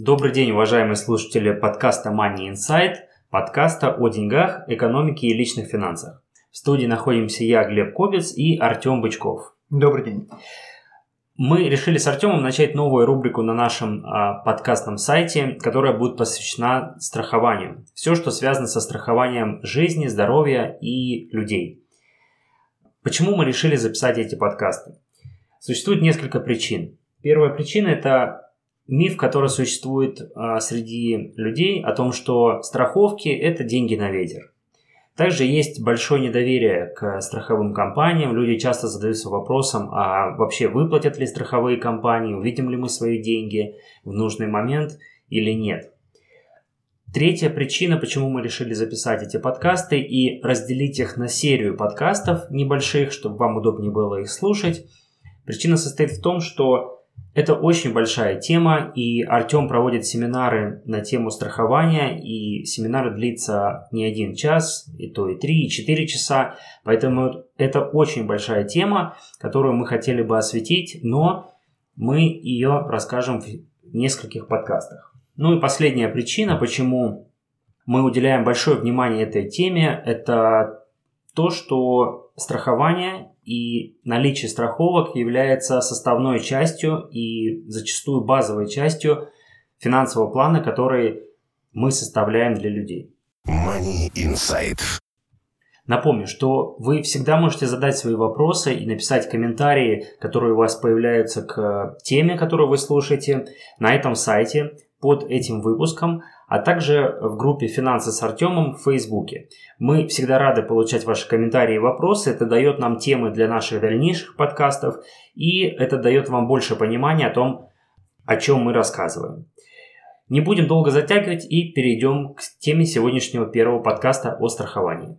Добрый день, уважаемые слушатели подкаста Money Insight, подкаста о деньгах, экономике и личных финансах. В студии находимся я, Глеб Кобец и Артем Бычков. Добрый день. Мы решили с Артемом начать новую рубрику на нашем а, подкастном сайте, которая будет посвящена страхованию. Все, что связано со страхованием жизни, здоровья и людей. Почему мы решили записать эти подкасты? Существует несколько причин. Первая причина – это миф, который существует а, среди людей о том, что страховки – это деньги на ветер. Также есть большое недоверие к страховым компаниям. Люди часто задаются вопросом, а вообще выплатят ли страховые компании, увидим ли мы свои деньги в нужный момент или нет. Третья причина, почему мы решили записать эти подкасты и разделить их на серию подкастов небольших, чтобы вам удобнее было их слушать. Причина состоит в том, что это очень большая тема, и Артем проводит семинары на тему страхования, и семинар длится не один час, и то и три, и четыре часа, поэтому это очень большая тема, которую мы хотели бы осветить, но мы ее расскажем в нескольких подкастах. Ну и последняя причина, почему мы уделяем большое внимание этой теме, это то, что страхование и наличие страховок является составной частью и зачастую базовой частью финансового плана, который мы составляем для людей. Money Insight. Напомню, что вы всегда можете задать свои вопросы и написать комментарии, которые у вас появляются к теме, которую вы слушаете, на этом сайте под этим выпуском, а также в группе «Финансы с Артемом» в Фейсбуке. Мы всегда рады получать ваши комментарии и вопросы. Это дает нам темы для наших дальнейших подкастов, и это дает вам больше понимания о том, о чем мы рассказываем. Не будем долго затягивать и перейдем к теме сегодняшнего первого подкаста о страховании.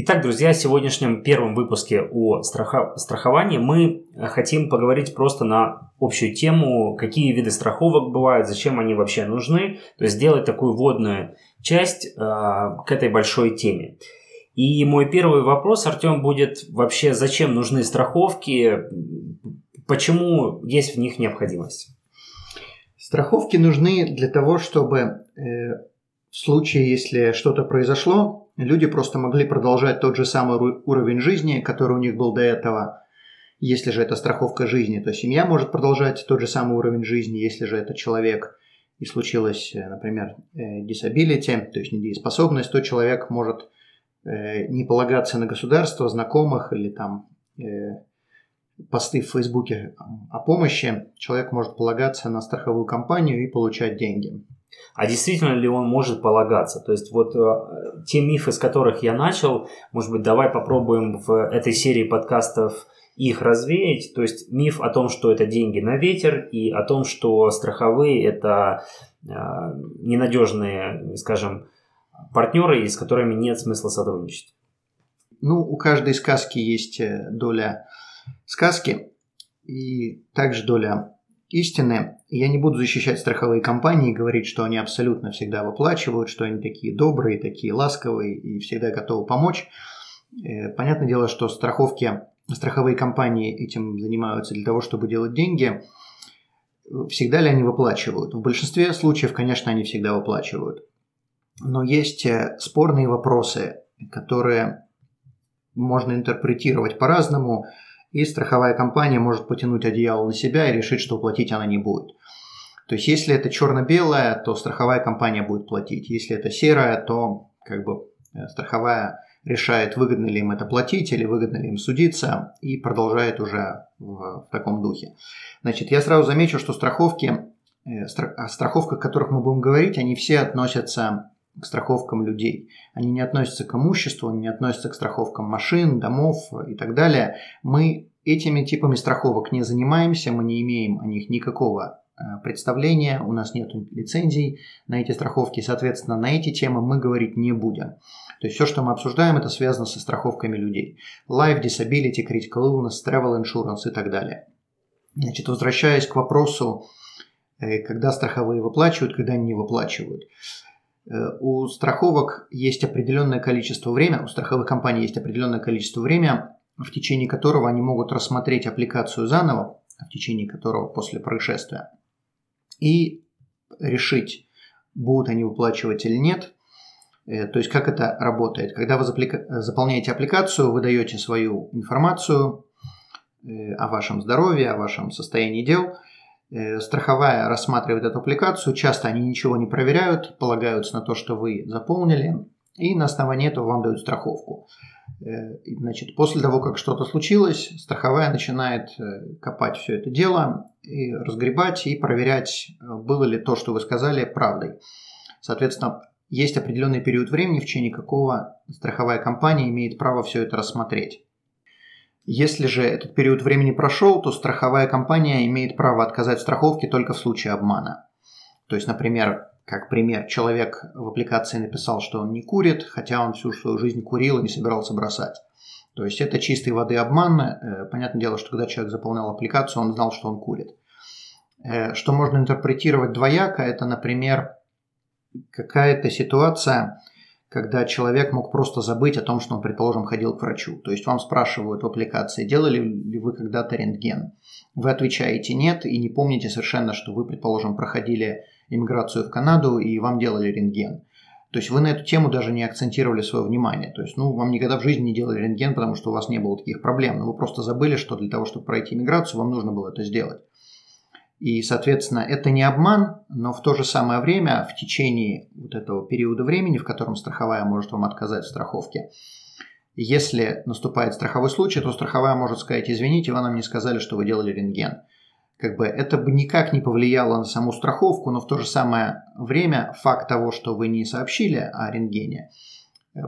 Итак, друзья, в сегодняшнем первом выпуске о страха... страховании мы хотим поговорить просто на общую тему, какие виды страховок бывают, зачем они вообще нужны, то есть сделать такую вводную часть э, к этой большой теме. И мой первый вопрос, Артем, будет вообще, зачем нужны страховки, почему есть в них необходимость? Страховки нужны для того, чтобы э, в случае, если что-то произошло, люди просто могли продолжать тот же самый уровень жизни, который у них был до этого. Если же это страховка жизни, то семья может продолжать тот же самый уровень жизни. Если же это человек и случилось, э, например, э, disability, то есть недееспособность, то человек может э, не полагаться на государство, знакомых или там посты в Фейсбуке о помощи, человек может полагаться на страховую компанию и получать деньги. А действительно ли он может полагаться? То есть вот э, те мифы, с которых я начал, может быть, давай попробуем в этой серии подкастов их развеять. То есть миф о том, что это деньги на ветер, и о том, что страховые это э, ненадежные, скажем, партнеры, с которыми нет смысла сотрудничать. Ну, у каждой сказки есть э, доля сказки и также доля истины. Я не буду защищать страховые компании и говорить, что они абсолютно всегда выплачивают, что они такие добрые, такие ласковые и всегда готовы помочь. Э, понятное дело, что страховки, страховые компании этим занимаются для того, чтобы делать деньги. Всегда ли они выплачивают? В большинстве случаев, конечно, они всегда выплачивают. Но есть э, спорные вопросы, которые можно интерпретировать по-разному – и страховая компания может потянуть одеяло на себя и решить, что платить она не будет. То есть, если это черно-белое, то страховая компания будет платить. Если это серое, то как бы э, страховая решает, выгодно ли им это платить или выгодно ли им судиться и продолжает уже в, в таком духе. Значит, я сразу замечу, что страховки, э, о страховках, о которых мы будем говорить, они все относятся к страховкам людей. Они не относятся к имуществу, они не относятся к страховкам машин, домов и так далее. Мы этими типами страховок не занимаемся, мы не имеем о них никакого представления, у нас нет лицензий на эти страховки, соответственно, на эти темы мы говорить не будем. То есть все, что мы обсуждаем, это связано со страховками людей. Life, disability, critical illness, travel insurance и так далее. Значит, возвращаясь к вопросу, э, когда страховые выплачивают, когда они не выплачивают. Э, у страховок есть определенное количество времени, у страховых компаний есть определенное количество времени, в течение которого они могут рассмотреть аппликацию заново, в течение которого после происшествия, и решить, будут они выплачивать или нет. Э, то есть как это работает? Когда вы заполняете аппликацию, вы даете свою информацию э, о вашем здоровье, о вашем состоянии дел – страховая рассматривает эту аппликацию, часто они ничего не проверяют, полагаются на то, что вы заполнили, и на основании этого вам дают страховку. Э, значит, после того, как что-то случилось, страховая начинает э, копать все это дело, и разгребать и проверять, было ли то, что вы сказали, правдой. Соответственно, есть определенный период времени, в течение какого страховая компания имеет право все это рассмотреть. Если же этот период времени прошел, то страховая компания имеет право отказать страховке только в случае обмана. То есть, например, как пример, человек в аппликации написал, что он не курит, хотя он всю свою жизнь курил и не собирался бросать. То есть это чистой воды обман. Э, понятное дело, что когда человек заполнял аппликацию, он знал, что он курит. Э, что можно интерпретировать двояко, это, например, какая-то ситуация, когда человек мог просто забыть о том, что он, предположим, ходил к врачу. То есть вам спрашивают в аппликации, делали ли вы когда-то рентген. Вы отвечаете нет и не помните совершенно, что вы, предположим, проходили иммиграцию в Канаду и вам делали рентген. То есть вы на эту тему даже не акцентировали свое внимание. То есть, ну, вам никогда в жизни не делали рентген, потому что у вас не было таких проблем. Но вы просто забыли, что для того, чтобы пройти иммиграцию, вам нужно было это сделать. И, соответственно, это не обман, но в то же самое время, в течение вот этого периода времени, в котором страховая может вам отказать в страховке, если наступает страховой случай, то страховая может сказать, извините, вы нам не сказали, что вы делали рентген. Как бы это бы никак не повлияло на саму страховку, но в то же самое время факт того, что вы не сообщили о рентгене,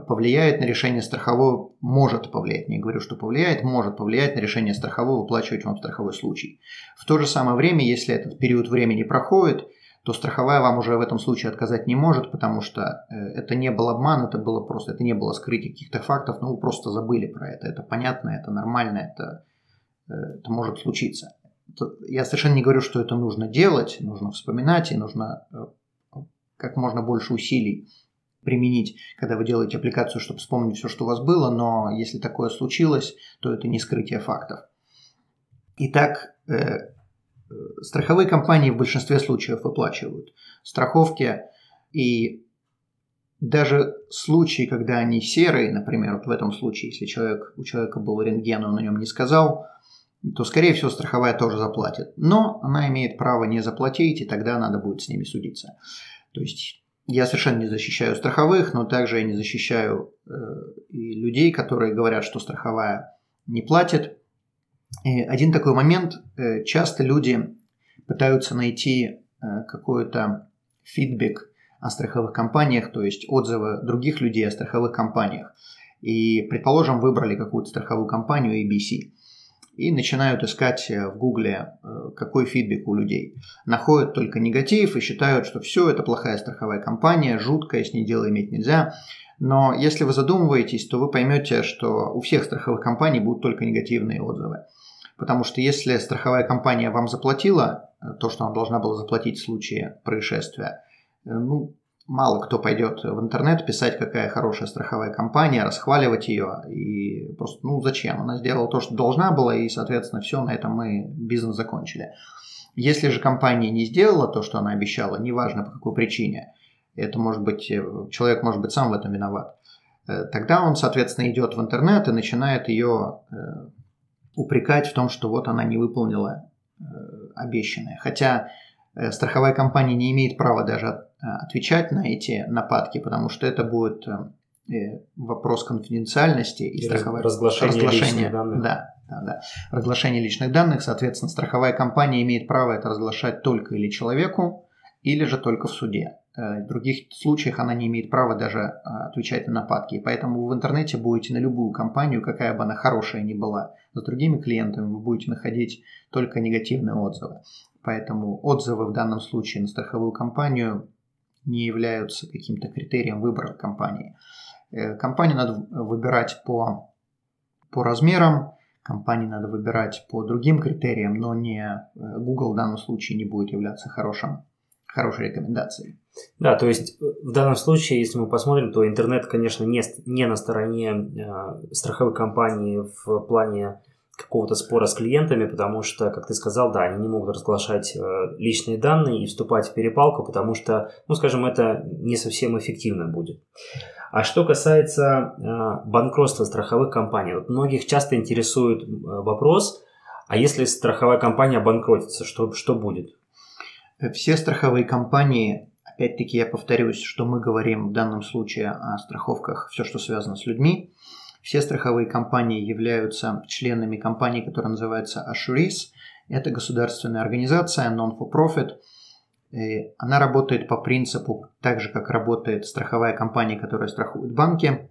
повлияет на решение страхового, может повлиять, не говорю, что повлияет, может повлиять на решение страхового выплачивать вам страховой случай. В то же самое время, если этот период времени проходит, то страховая вам уже в этом случае отказать не может, потому что э, это не был обман, это было просто, это не было скрытие каких-то фактов, но вы просто забыли про это. Это понятно, это нормально, это, э, это может случиться. Я совершенно не говорю, что это нужно делать, нужно вспоминать и нужно э, как можно больше усилий применить, когда вы делаете аппликацию, чтобы вспомнить все, что у вас было, но если такое случилось, то это не скрытие фактов. Итак, э, э, страховые компании в большинстве случаев выплачивают страховки, и даже случаи, когда они серые, например, вот в этом случае, если человек, у человека был рентген, он о нем не сказал, то, скорее всего, страховая тоже заплатит. Но она имеет право не заплатить, и тогда надо будет с ними судиться. То есть я совершенно не защищаю страховых, но также я не защищаю э, и людей, которые говорят, что страховая не платит. И один такой момент, э, часто люди пытаются найти э, какой-то фидбэк о страховых компаниях, то есть отзывы других людей о страховых компаниях. И, предположим, выбрали какую-то страховую компанию ABC и начинают искать э, в Гугле, э, какой фидбэк у людей. Находят только негатив и считают, что все это плохая страховая компания, жуткая, с ней дело иметь нельзя. Но если вы задумываетесь, то вы поймете, что у всех страховых компаний будут только негативные отзывы. Потому что если страховая компания вам заплатила э, то, что она должна была заплатить в случае происшествия, ну, мало кто пойдет в интернет писать, какая хорошая страховая компания, расхваливать ее. И просто, ну зачем? Она сделала то, что должна была, и, соответственно, все, на этом мы бизнес закончили. Если же компания не сделала то, что она обещала, неважно по какой причине, это может быть, э, человек может быть сам в этом виноват, э, тогда он, соответственно, идет в интернет и начинает ее э, упрекать в том, что вот она не выполнила обещанное. Хотя страховая компания не имеет права даже Э, отвечать на эти нападки, потому что это будет э, э, вопрос конфиденциальности и, и страховое разглашение, разглашение личных данных. Да, да, да. Разглашение личных данных, соответственно, страховая компания имеет право это разглашать только или человеку, или же только в суде. В других случаях она не имеет права даже отвечать на нападки. И поэтому вы в интернете будете на любую компанию, какая бы она хорошая ни была, с другими клиентами вы будете находить только негативные отзывы. Поэтому отзывы в данном случае на страховую компанию не являются каким-то критерием выбора компании. Э, компанию надо выбирать по, по размерам, компании надо выбирать по другим критериям, но не э, Google в данном случае не будет являться хорошим, хорошей рекомендацией. Да, то есть э, в данном случае, если мы посмотрим, то интернет, конечно, не, не на стороне э, страховой компании в плане какого-то спора с клиентами, потому что, как ты сказал, да, они не могут разглашать э, личные данные и вступать в перепалку, потому что, ну, скажем, это не совсем эффективно будет. А что касается э, банкротства страховых компаний, вот многих часто интересует э, вопрос, а если страховая компания обанкротится, что, что будет? Все страховые компании, опять-таки я повторюсь, что мы говорим в данном случае о страховках, все, что связано с людьми, все страховые компании являются членами компании, которая называется Assuris. Это государственная организация, non-for-profit. Она работает по принципу, так же как работает страховая компания, которая страхует банки.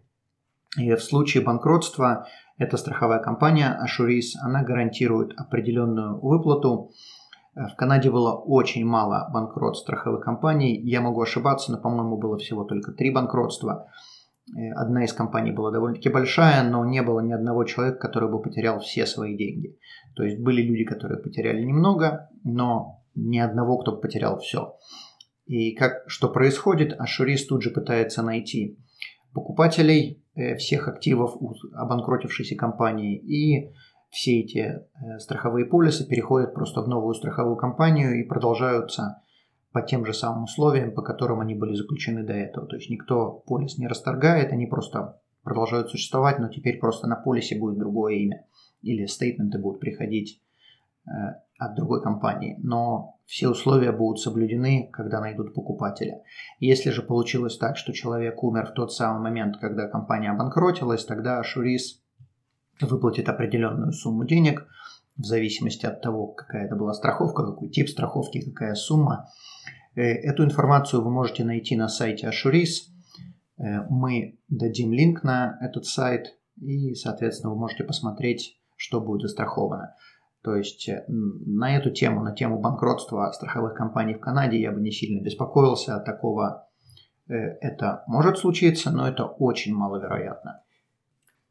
И в случае банкротства эта страховая компания Assuris, она гарантирует определенную выплату. В Канаде было очень мало банкротств страховых компаний. Я могу ошибаться, но, по-моему, было всего только три банкротства. Э, одна из компаний была довольно-таки большая, но не было ни одного человека, который бы потерял все свои деньги. То есть были люди, которые потеряли немного, но ни одного, кто потерял все. И как, что происходит, Ашурис тут же пытается найти покупателей э, всех активов у обанкротившейся компании, и все эти э, страховые полисы переходят просто в новую страховую компанию и продолжаются по тем же самым условиям, по которым они были заключены до этого. То есть никто полис не расторгает, они просто продолжают существовать, но теперь просто на полисе будет другое имя. Или стейтменты будут приходить э, от другой компании. Но все условия будут соблюдены, когда найдут покупателя. Если же получилось так, что человек умер в тот самый момент, когда компания обанкротилась, тогда Шурис выплатит определенную сумму денег в зависимости от того, какая это была страховка, какой тип страховки, какая сумма. Э, эту информацию вы можете найти на сайте Ашурис. Э, мы дадим линк на этот сайт, и, соответственно, вы можете посмотреть, что будет застраховано. То есть э, на эту тему, на тему банкротства страховых компаний в Канаде я бы не сильно беспокоился. Такого это может случиться, но это очень маловероятно.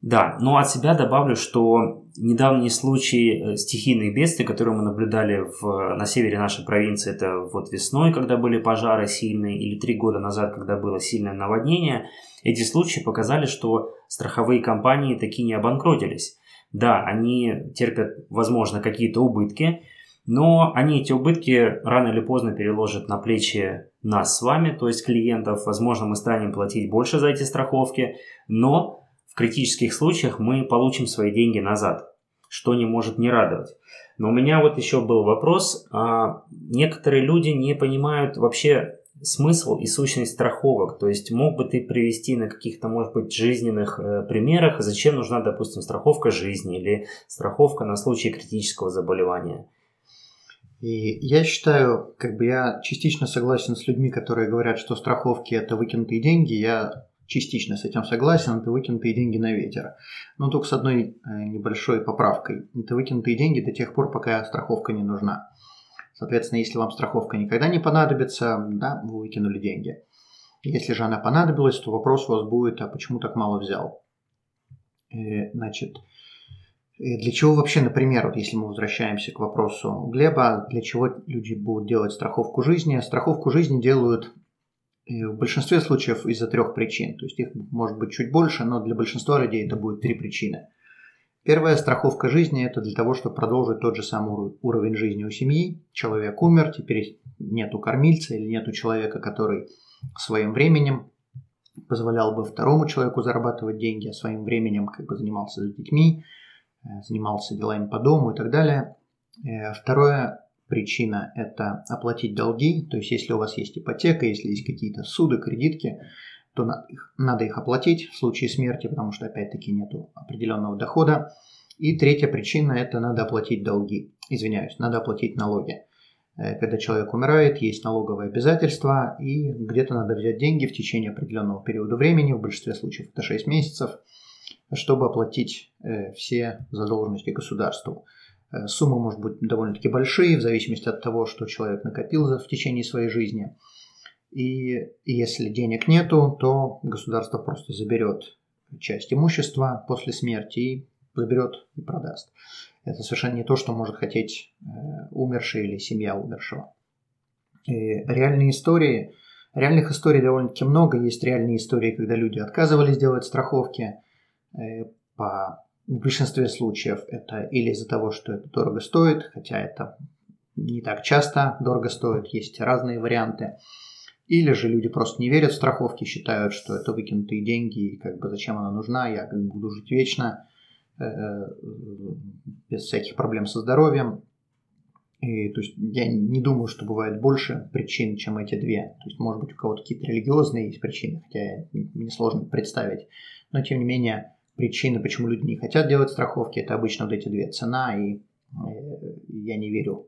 Да, но от себя добавлю, что недавний случай э, стихийных бедствий, которые мы наблюдали в, на севере нашей провинции, это вот весной, когда были пожары сильные, или три года назад, когда было сильное наводнение, эти случаи показали, что страховые компании такие не обанкротились. Да, они терпят, возможно, какие-то убытки, но они эти убытки рано или поздно переложат на плечи нас с вами, то есть клиентов. Возможно, мы станем платить больше за эти страховки, но критических случаях мы получим свои деньги назад, что не может не радовать. Но у меня вот еще был вопрос. А некоторые люди не понимают вообще смысл и сущность страховок. То есть мог бы ты привести на каких-то, может быть, жизненных э, примерах, зачем нужна, допустим, страховка жизни или страховка на случай критического заболевания? И я считаю, как бы я частично согласен с людьми, которые говорят, что страховки это выкинутые деньги. Я частично с этим согласен, это выкинутые деньги на ветер. Но только с одной э, небольшой поправкой. Это выкинутые деньги до тех пор, пока страховка не нужна. Соответственно, если вам страховка никогда не понадобится, да, вы выкинули деньги. Если же она понадобилась, то вопрос у вас будет, а почему так мало взял? Э, значит, э, для чего вообще, например, вот если мы возвращаемся к вопросу Глеба, для чего люди будут делать страховку жизни? Страховку жизни делают в большинстве случаев из-за трех причин. То есть их может быть чуть больше, но для большинства людей это будет три причины. Первая страховка жизни – это для того, чтобы продолжить тот же самый уровень жизни у семьи. Человек умер, теперь нету кормильца или нету человека, который своим временем позволял бы второму человеку зарабатывать деньги, а своим временем как бы занимался с детьми, э, занимался делами по дому и так далее. Э, второе причина – это оплатить долги, то есть если у вас есть ипотека, если есть какие-то суды, кредитки, то надо их, надо их оплатить в случае смерти, потому что опять-таки нет определенного дохода. И третья причина – это надо оплатить долги, извиняюсь, надо оплатить налоги. Э, когда человек умирает, есть налоговые обязательства, и где-то надо взять деньги в течение определенного периода времени, в большинстве случаев это 6 месяцев, чтобы оплатить э, все задолженности государству. Э, суммы может быть довольно-таки большие, в зависимости от того, что человек накопил в течение своей жизни. И если денег нету, то государство просто заберет часть имущества после смерти и заберет и продаст. Это совершенно не то, что может хотеть э, умерший или семья умершего. И реальные истории, реальных историй довольно-таки много. Есть реальные истории, когда люди отказывались делать страховки. Э, по, в большинстве случаев это или из-за того, что это дорого стоит, хотя это не так часто дорого стоит, есть разные варианты. Или же люди просто не верят в страховки, считают, что это выкинутые деньги, и как бы зачем она нужна, я как бы буду жить вечно, э, э, без всяких проблем со здоровьем. И, то есть я не думаю, что бывает больше причин, чем эти две. То есть, может быть, у кого-то какие-то религиозные есть причины, хотя мне сложно представить. Но, тем не менее, причины, почему люди не хотят делать страховки, это обычно вот эти две. Цена и э, я не верю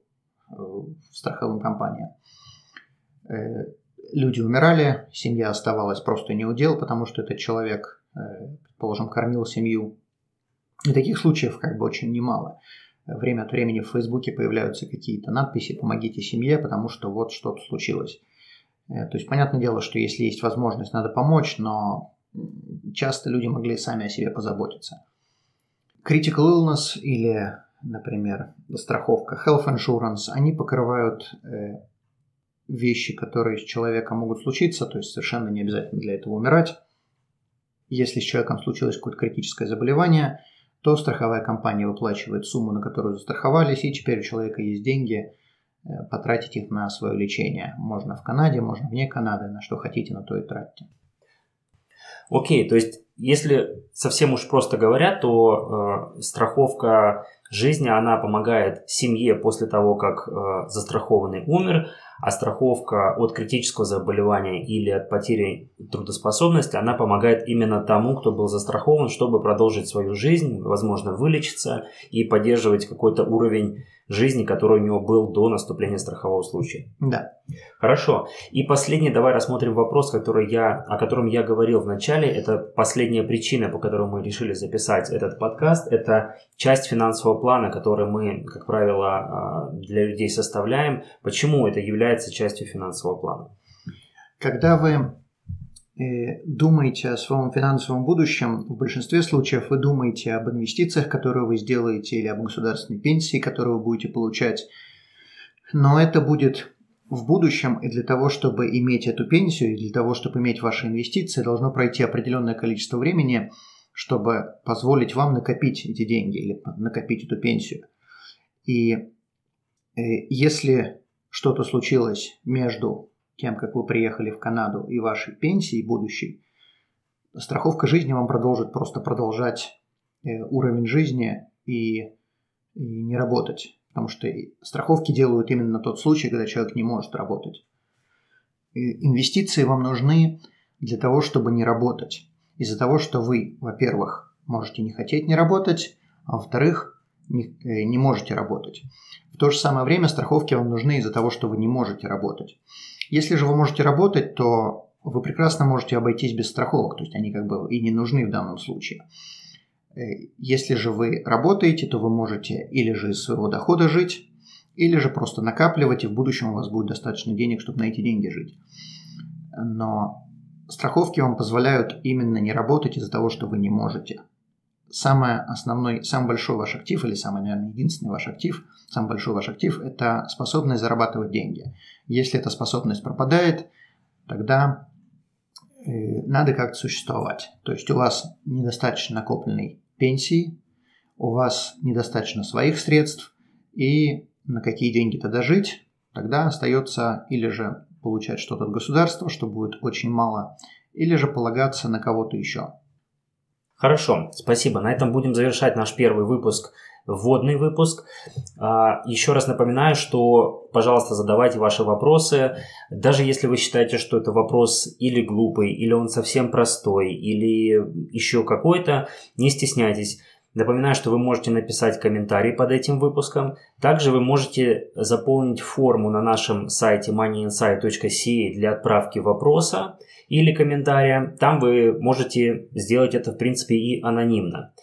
в страховым компаниям люди умирали, семья оставалась просто не удел, потому что этот человек, э, предположим, кормил семью. И таких случаев как бы очень немало. Время от времени в Фейсбуке появляются какие-то надписи «Помогите семье, потому что вот что-то случилось». Э, то есть, понятное дело, что если есть возможность, надо помочь, но часто люди могли сами о себе позаботиться. Critical illness или, например, страховка health insurance, они покрывают э, вещи, которые с человеком могут случиться, то есть совершенно не обязательно для этого умирать. Если с человеком случилось какое-то критическое заболевание, то страховая компания выплачивает сумму, на которую застраховались, и теперь у человека есть деньги э, потратить их на свое лечение. Можно в Канаде, можно вне Канады, на что хотите, на то и тратьте. Окей, то есть если совсем уж просто говоря, то э, страховка жизни, она помогает семье после того, как э, застрахованный умер, а страховка от критического заболевания или от потери трудоспособности, она помогает именно тому, кто был застрахован, чтобы продолжить свою жизнь, возможно, вылечиться и поддерживать какой-то уровень жизни, который у него был до наступления страхового случая. Да. Хорошо. И последний, давай рассмотрим вопрос, который я, о котором я говорил в начале. Это последняя причина, по которой мы решили записать этот подкаст. Это часть финансового плана, который мы, как правило, а, для людей составляем. Почему это является частью финансового плана? Когда вы э, думаете о своем финансовом будущем, в большинстве случаев вы думаете об инвестициях, которые вы сделаете, или об государственной пенсии, которую вы будете получать. Но это будет в будущем, и для того, чтобы иметь эту пенсию, и для того, чтобы иметь ваши инвестиции, должно пройти определенное количество времени, чтобы позволить вам накопить эти деньги или накопить эту пенсию. И э, если что-то случилось между тем, как вы приехали в Канаду и вашей пенсией будущей, страховка жизни вам продолжит просто продолжать э, уровень жизни и, и не работать. Потому что страховки делают именно на тот случай, когда человек не может работать. И инвестиции вам нужны для того, чтобы не работать. Из-за того, что вы, во-первых, можете не хотеть не работать, а во-вторых, не, э, не можете работать. В то же самое время страховки вам нужны из-за того, что вы не можете работать. Если же вы можете работать, то вы прекрасно можете обойтись без страховок, то есть они как бы и не нужны в данном случае. Э, если же вы работаете, то вы можете или же из своего дохода жить, или же просто накапливать, и в будущем у вас будет достаточно денег, чтобы на эти деньги жить. Но страховки вам позволяют именно не работать из-за того, что вы не можете. Самый основной, самый большой ваш актив, или самый, наверное, единственный ваш актив, самый большой ваш актив – это способность зарабатывать деньги. Если эта способность пропадает, тогда э, надо как-то существовать. То есть у вас недостаточно накопленной пенсии, у вас недостаточно своих средств, и на какие деньги тогда жить, тогда остается или же получать что-то от государства, что будет очень мало, или же полагаться на кого-то еще. Хорошо, спасибо. На этом будем завершать наш первый выпуск, вводный выпуск. А, еще раз напоминаю, что, пожалуйста, задавайте ваши вопросы. Даже если вы считаете, что это вопрос или глупый, или он совсем простой, или еще какой-то, не стесняйтесь. Напоминаю, что вы можете написать комментарий под этим выпуском. Также вы можете заполнить форму на нашем сайте moneyinsight.ca для отправки вопроса или комментария. Там вы можете сделать это, в принципе, и анонимно.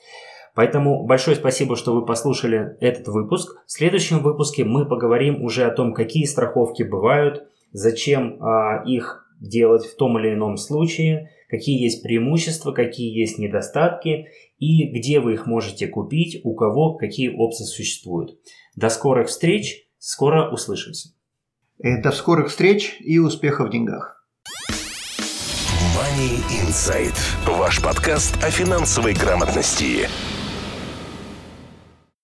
Поэтому большое спасибо, что вы послушали этот выпуск. В следующем выпуске мы поговорим уже о том, какие страховки бывают, зачем а, их делать в том или ином случае, какие есть преимущества, какие есть недостатки и где вы их можете купить, у кого какие опции существуют. До скорых встреч, скоро услышимся. Э, до скорых встреч и успехов в деньгах. Money Insight. Ваш подкаст о финансовой грамотности.